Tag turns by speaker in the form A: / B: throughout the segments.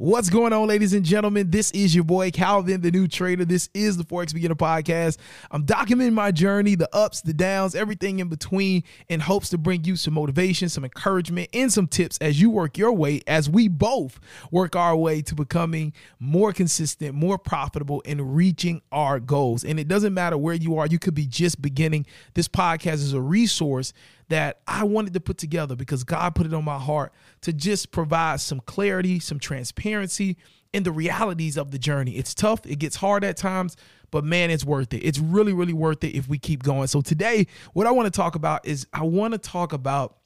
A: What's going on, ladies and gentlemen? This is your boy Calvin, the new trader. This is the Forex Beginner Podcast. I'm documenting my journey, the ups, the downs, everything in between, in hopes to bring you some motivation, some encouragement, and some tips as you work your way, as we both work our way to becoming more consistent, more profitable, and reaching our goals. And it doesn't matter where you are, you could be just beginning. This podcast is a resource that I wanted to put together because God put it on my heart to just provide some clarity, some transparency in the realities of the journey. It's tough, it gets hard at times, but man, it's worth it. It's really, really worth it if we keep going. So today, what I want to talk about is I want to talk about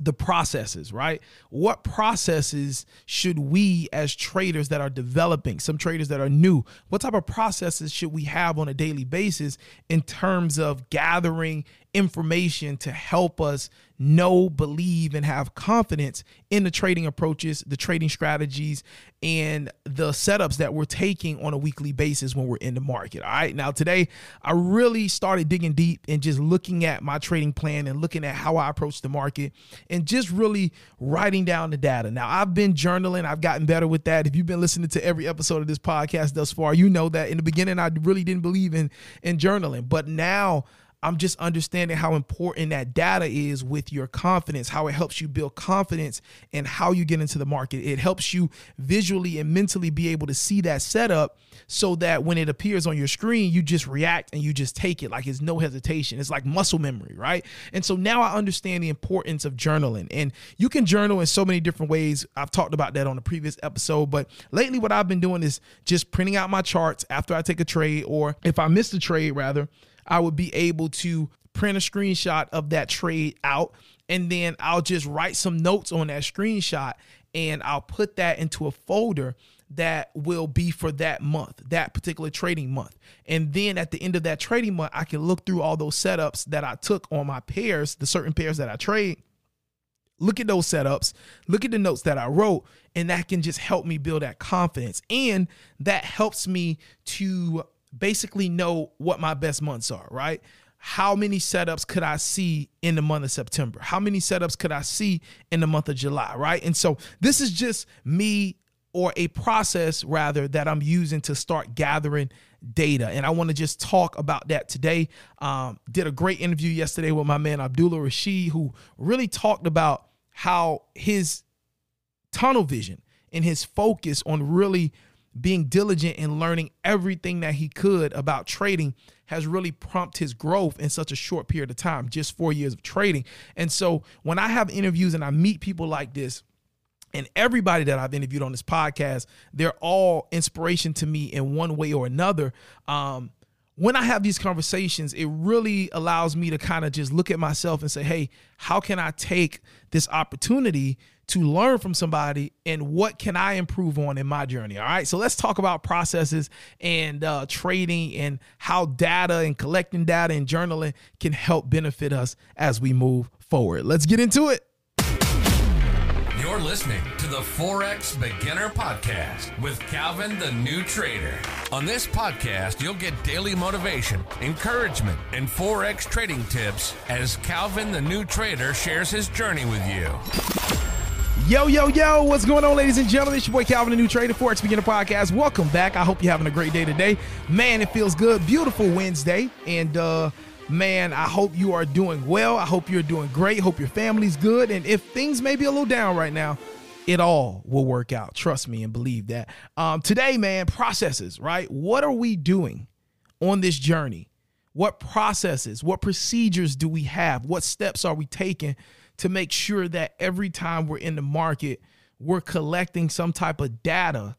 A: the processes, right? What processes should we as traders that are developing, some traders that are new, what type of processes should we have on a daily basis in terms of gathering information to help us know, believe, and have confidence in the trading approaches, the trading strategies, and the setups that we're taking on a weekly basis when we're in the market. All right. Now, today, I really started digging deep and just looking at my trading plan and looking at how I approach the market and just really writing down the data. Now, I've been journaling, I've gotten better with that. If you've been listening to every episode of this podcast thus far, you know that in the beginning, I really didn't believe in, in journaling, but now, I'm just understanding how important that data is with your confidence, how it helps you build confidence and how you get into the market. It helps you visually and mentally be able to see that setup so that when it appears on your screen, you just react and you just take it like it's no hesitation. It's like muscle memory, right? And so now I understand the importance of journaling. And you can journal in so many different ways. I've talked about that on the previous episode, but lately what I've been doing is just printing out my charts after I take a trade or if I miss the trade rather I would be able to print a screenshot of that trade out and then I'll just write some notes on that screenshot and I'll put that into a folder that will be for that month, that particular trading month. And then at the end of that trading month, I can look through all those setups that I took on my pairs, the certain pairs that I trade. Look at those setups, look at the notes that I wrote, and that can just help me build that confidence. And that helps me to basically know what my best months are, right? How many setups could I see in the month of September? How many setups could I see in the month of July, right? And so this is just me or a process rather that I'm using to start gathering data. And I want to just talk about that today. Um, did a great interview yesterday with my man Abdullah Rashid, who really talked about how his tunnel vision and his focus on really being diligent and learning everything that he could about trading has really prompted his growth in such a short period of time, just four years of trading. And so when I have interviews and I meet people like this, and everybody that I've interviewed on this podcast, they're all inspiration to me in one way or another. Um, when I have these conversations, it really allows me to kind of just look at myself and say, hey, how can I take this opportunity to learn from somebody and what can I improve on in my journey? All right. So let's talk about processes and uh, trading and how data and collecting data and journaling can help benefit us as we move forward. Let's get into it.
B: You're listening to the Forex Beginner Podcast with Calvin the New Trader. On this podcast, you'll get daily motivation, encouragement, and Forex trading tips as Calvin the New Trader shares his journey with you.
A: Yo, yo, yo, what's going on, ladies and gentlemen? It's your boy Calvin, the new trader, Forex Beginner Podcast. Welcome back. I hope you're having a great day today. Man, it feels good. Beautiful Wednesday. And uh man, I hope you are doing well. I hope you're doing great. Hope your family's good. And if things may be a little down right now, it all will work out. Trust me and believe that. Um, today, man, processes, right? What are we doing on this journey? What processes, what procedures do we have? What steps are we taking to make sure that every time we're in the market, we're collecting some type of data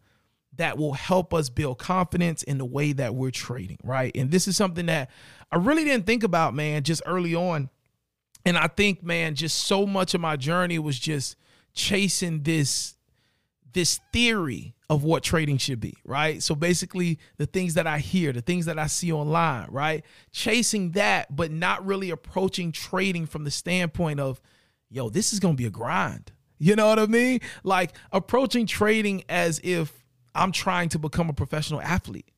A: that will help us build confidence in the way that we're trading, right? And this is something that I really didn't think about, man, just early on. And I think, man, just so much of my journey was just chasing this this theory of what trading should be, right? So basically, the things that I hear, the things that I see online, right? Chasing that, but not really approaching trading from the standpoint of yo, this is to be a grind. You know what I mean? Like approaching trading as if I'm trying to become a professional athlete.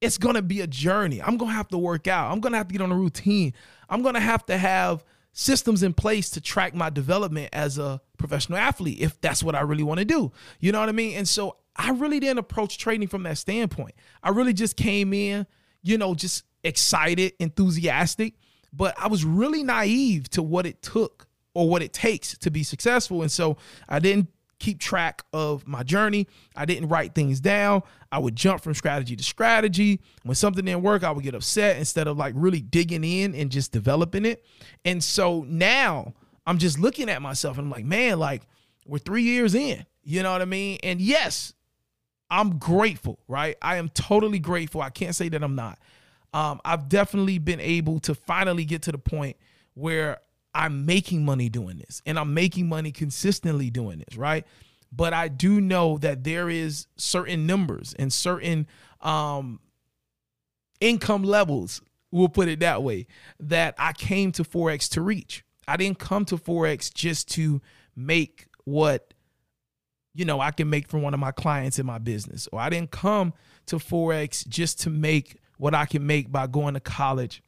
A: It's to be a journey. I'm to have to work out. I'm to have to get on a routine. I'm to have to have systems in place to track my development as a professional athlete if that's what I really want to do. You know what I mean? And so I really didn't approach training from that standpoint. I really just came in, you know, just excited, enthusiastic, but I was really naive to what it took or what it takes to be successful. And so I didn't keep track of my journey. I didn't write things down. I would jump from strategy to strategy. When something didn't work, I would get upset instead of like really digging in and just developing it. And so now I'm just looking at myself and I'm like, man, like we're three years in. You know what I mean? And yes, I'm grateful, right? I am totally grateful. I can't say that I'm not. Um, I've definitely been able to finally get to the point where I'm making money doing this and I'm making money consistently doing this, right? But I do know that there is certain numbers and certain um, income levels, we'll put it that way, that I came to Forex to reach. I didn't come to Forex just to make what you know I can make from one of my clients in my business, or I didn't come to Forex just to make what I can make by going to college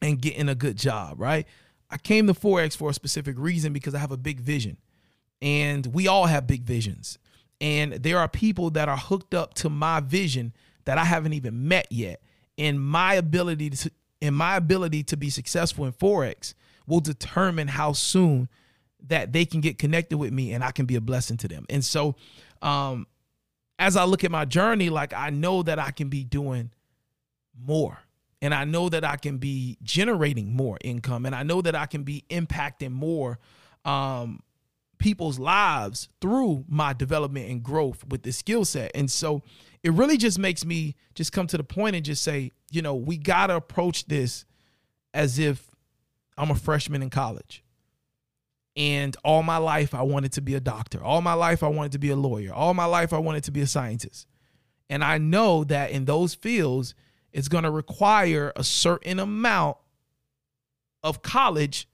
A: and getting a good job, right? I came to Forex for a specific reason because I have a big vision. And we all have big visions. And there are people that are hooked up to my vision that I haven't even met yet. And my ability to and my ability to be successful in Forex will determine how soon that they can get connected with me and I can be a blessing to them. And so um as I look at my journey, like I know that I can be doing more and I know that I can be generating more income and I know that I can be impacting more um, people's lives through my development and growth with this skill set. And so it really just makes me just come to the point and just say, you know, we got to approach this as if I'm a freshman in college. And all my life, I wanted to be a doctor. All my life, I wanted to be a lawyer. All my life, I wanted to be a scientist. And I know that in those fields, it's going to require a certain amount of college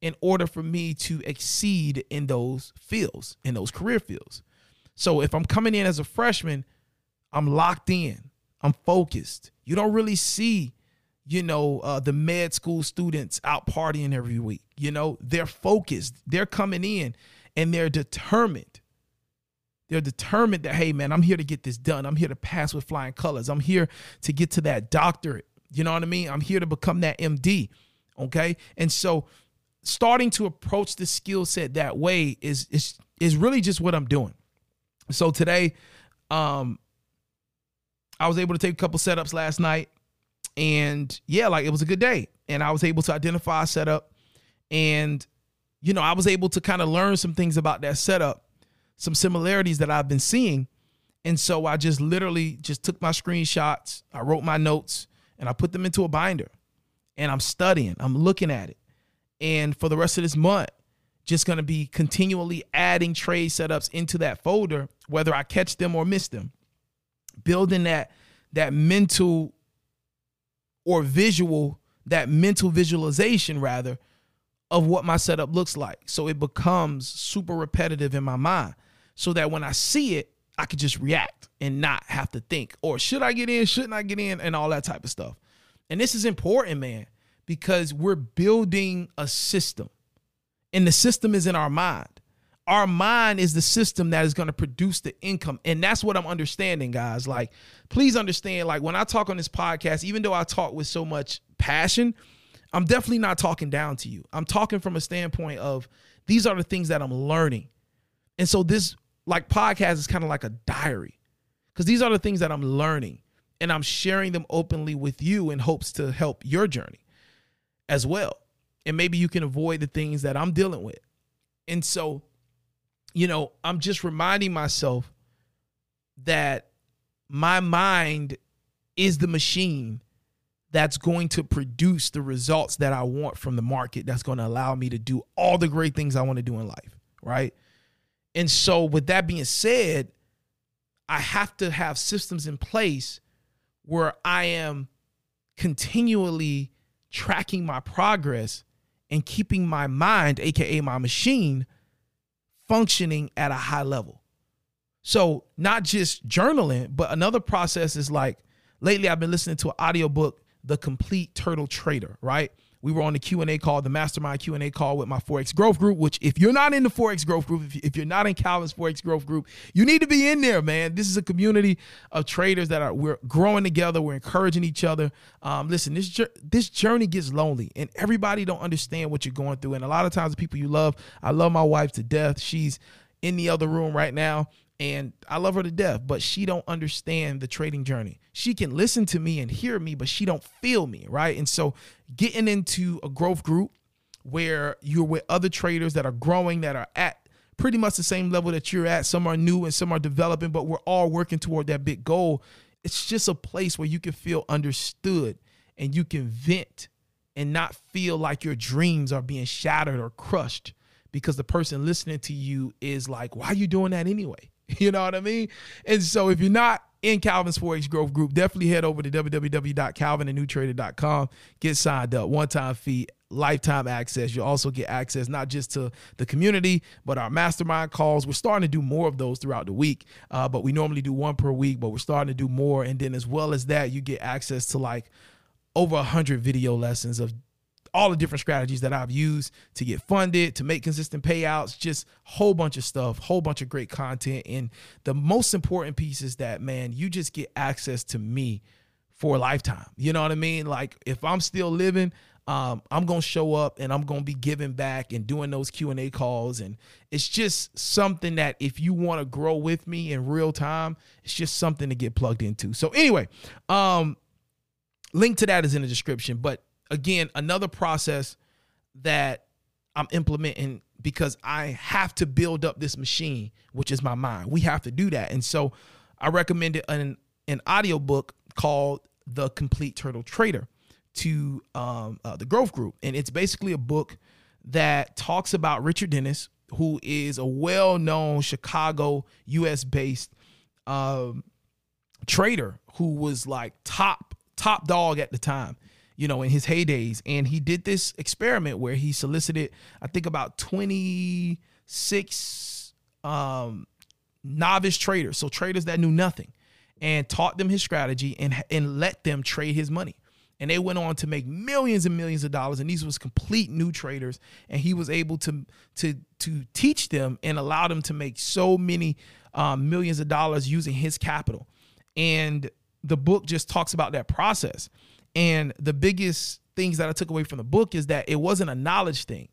A: in order for me to exceed in those fields, in those career fields. So if I'm coming in as a freshman, I'm locked in, I'm focused. You don't really see, you know, uh, the med school students out partying every week. You know, they're focused, they're coming in and they're determined they're determined that, hey, man, I'm here to get this done. I'm here to pass with flying colors. I'm here to get to that doctorate. You know what I mean? I'm here to become that MD. Okay. And so starting to approach the skill set that way is, is, is really just what I'm doing. So today, um, I was able to take a couple setups last night and yeah, like it was a good day. And I was able to identify a setup and, you know, I was able to kind of learn some things about that setup some similarities that I've been seeing. And so I just literally just took my screenshots, I wrote my notes, and I put them into a binder. And I'm studying, I'm looking at it. And for the rest of this month, just going to be continually adding trade setups into that folder, whether I catch them or miss them. Building that that mental or visual, that mental visualization rather of what my setup looks like. So it becomes super repetitive in my mind so that when I see it, I could just react and not have to think, or should I get in, shouldn't I get in, and all that type of stuff. And this is important, man, because we're building a system, and the system is in our mind. Our mind is the system that is going to produce the income. And that's what I'm understanding, guys. Like, please understand, like, when I talk on this podcast, even though I talk with so much passion, I'm definitely not talking down to you. I'm talking from a standpoint of these are the things that I'm learning. And so this like podcast is kind of like a diary because these are the things that I'm learning and I'm sharing them openly with you in hopes to help your journey as well. And maybe you can avoid the things that I'm dealing with. And so, you know, I'm just reminding myself that my mind is the machine that's going to produce the results that I want from the market that's going to allow me to do all the great things I want to do in life, right? And so, with that being said, I have to have systems in place where I am continually tracking my progress and keeping my mind, aka my machine, functioning at a high level. So, not just journaling, but another process is like lately I've been listening to an audiobook, The Complete Turtle Trader, right? We were on the q&a call the mastermind q&a call with my forex growth group which if you're not in the forex growth group if, you're not in calvin's forex growth group you need to be in there man. This is a community of traders that are we're growing together we're encouraging each other. Um, listen this this journey gets lonely and everybody don't understand what you're going through. And a lot of times the people you love i love my wife to death. She's in the other room right now and I love her to death, but she don't understand the trading journey. She can listen to me and hear me, but she don't feel me, right? And so getting into a growth group where you're with other traders that are growing that are at pretty much the same level that you're at, some are new and some are developing, but we're all working toward that big goal. It's just a place where you can feel understood and you can vent and not feel like your dreams are being shattered or crushed because the person listening to you is like, why are you doing that anyway? You know what I mean? And so if you're not in Calvin's Forex Growth Group, definitely head over to www.calvinthenewtrader.com. Get signed up. One time fee, lifetime access. You'll also get access not just to the community, but our mastermind calls. We're starting to do more of those throughout the week, uh, but we normally do one per week, but we're starting to do more. And then, as well as that, you get access to like over 100 video lessons of all the different strategies that I've used to get funded, to make consistent payouts, just whole bunch of stuff, whole bunch of great content. And the most important piece is that, man, you just get access to me for a lifetime. You know what I mean? Like if I'm still living, um, I'm gonna show up and I'm gonna be giving back and doing those Q and A calls, and it's just something that if you want to grow with me in real time, it's just something to get plugged into. So anyway, um, link to that is in the description. But again, another process that I'm implementing because I have to build up this machine, which is my mind. We have to do that. And so I recommended an an audiobook called The Complete Turtle Trader to um, uh, the Growth Group. And it's basically a book that talks about Richard Dennis, who is a well known Chicago, US based um, trader who was like top, top dog at the time you know, in his heydays. And he did this experiment where he solicited, I think, about 26 um, novice traders, so traders that knew nothing, and taught them his strategy and, and let them trade his money. And they went on to make millions and millions of dollars. And these was complete new traders. And he was able to to to teach them and allow them to make so many um, millions of dollars using his capital. And the book just talks about that process. And the biggest things that I took away from the book is that it wasn't a knowledge thing.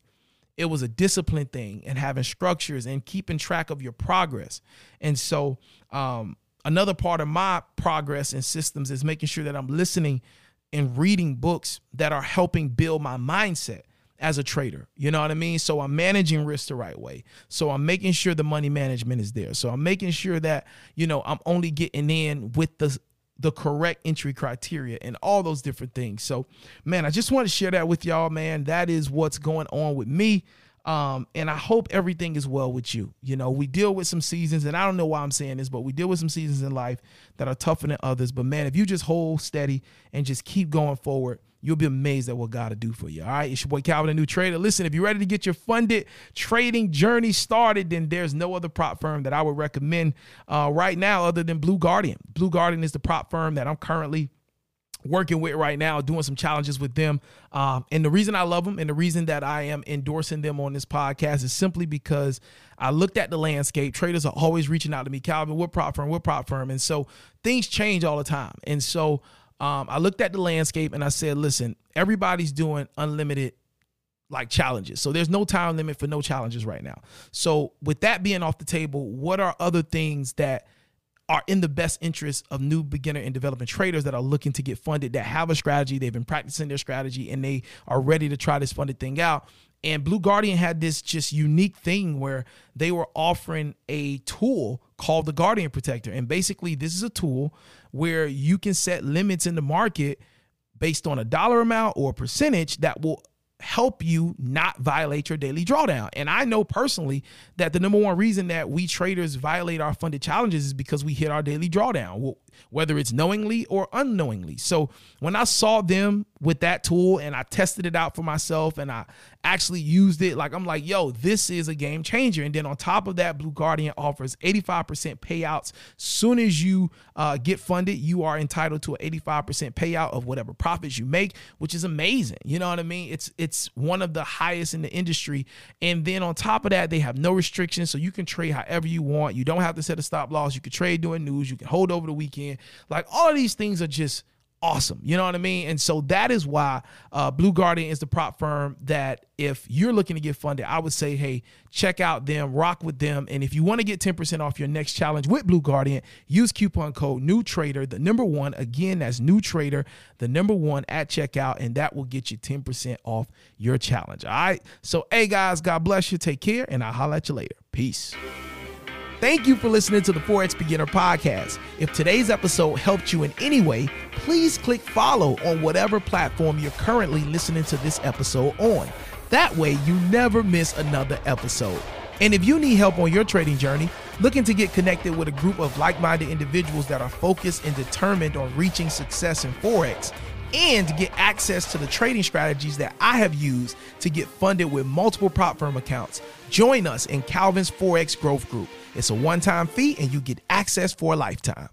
A: It was a discipline thing and having structures and keeping track of your progress. And so, um, another part of my progress and systems is making sure that I'm listening and reading books that are helping build my mindset as a trader. You know what I mean? So I'm managing risk the right way. So I'm making sure the money management is there. So I'm making sure that, you know, I'm only getting in with the the correct entry criteria and all those different things. So, man, I just want to share that with y'all, man. That is what's going on with me. Um, and I hope everything is well with you. You know, we deal with some seasons, and I don't know why I'm saying this, but we deal with some seasons in life that are tougher than others. But man, if you just hold steady and just keep going forward, you'll be amazed at what God will do for you. All right. It's your boy Calvin, a new trader. Listen, if you're ready to get your funded trading journey started, then there's no other prop firm that I would recommend uh, right now other than Blue Guardian. Blue Guardian is the prop firm that I'm currently working with right now, doing some challenges with them. Um, and the reason I love them and the reason that I am endorsing them on this podcast is simply because I looked at the landscape. Traders are always reaching out to me, Calvin, what prop firm, what prop firm. And so things change all the time. And so um, I looked at the landscape and I said, listen, everybody's doing unlimited like challenges. So there's no time limit for no challenges right now. So with that being off the table, what are other things that are in the best interest of new beginner and development traders that are looking to get funded that have a strategy, they've been practicing their strategy and they are ready to try this funded thing out. And Blue Guardian had this just unique thing where they were offering a tool called the Guardian Protector. And basically, this is a tool where you can set limits in the market based on a dollar amount or percentage that will help you not violate your daily drawdown. And I know personally that the number one reason that we traders violate our funded challenges is because we hit our daily drawdown, whether it's knowingly or unknowingly. So when I saw them with that tool and I tested it out for myself and I actually used it. Like I'm like, yo, this is a game changer. And then on top of that, Blue Guardian offers 85% payouts. Soon as you uh, get funded, you are entitled to an 85% payout of whatever profits you make, which is amazing. You know what I mean? It's it's one of the highest in the industry. And then on top of that, they have no restrictions, so you can trade however you want. You don't have to set a stop loss. You can trade during news. You can hold over the weekend. Like all of these things are just awesome. You know what I mean? And so that is why uh, Blue Guardian is the prop firm that if you're looking to get funded, I would say, hey, check out them, rock with them. And if you want to get 10% off your next challenge with Blue Guardian, use coupon code New Trader, the number one. Again, that's New Trader, the number one at checkout, and that will get you 10% off your challenge. All right. So, hey guys, God bless you. Take care, and I'll holler at you later. Peace. Thank you for listening to the Forex Beginner Podcast. If today's episode helped you in any way, please click follow on whatever platform you're currently listening to this episode on. That way, you never miss another episode. And if you need help on your trading journey, looking to get connected with a group of like minded individuals that are focused and determined on reaching success in Forex, and get access to the trading strategies that I have used to get funded with multiple prop firm accounts, join us in Calvin's Forex Growth Group. It's a one time fee and you get access for a lifetime.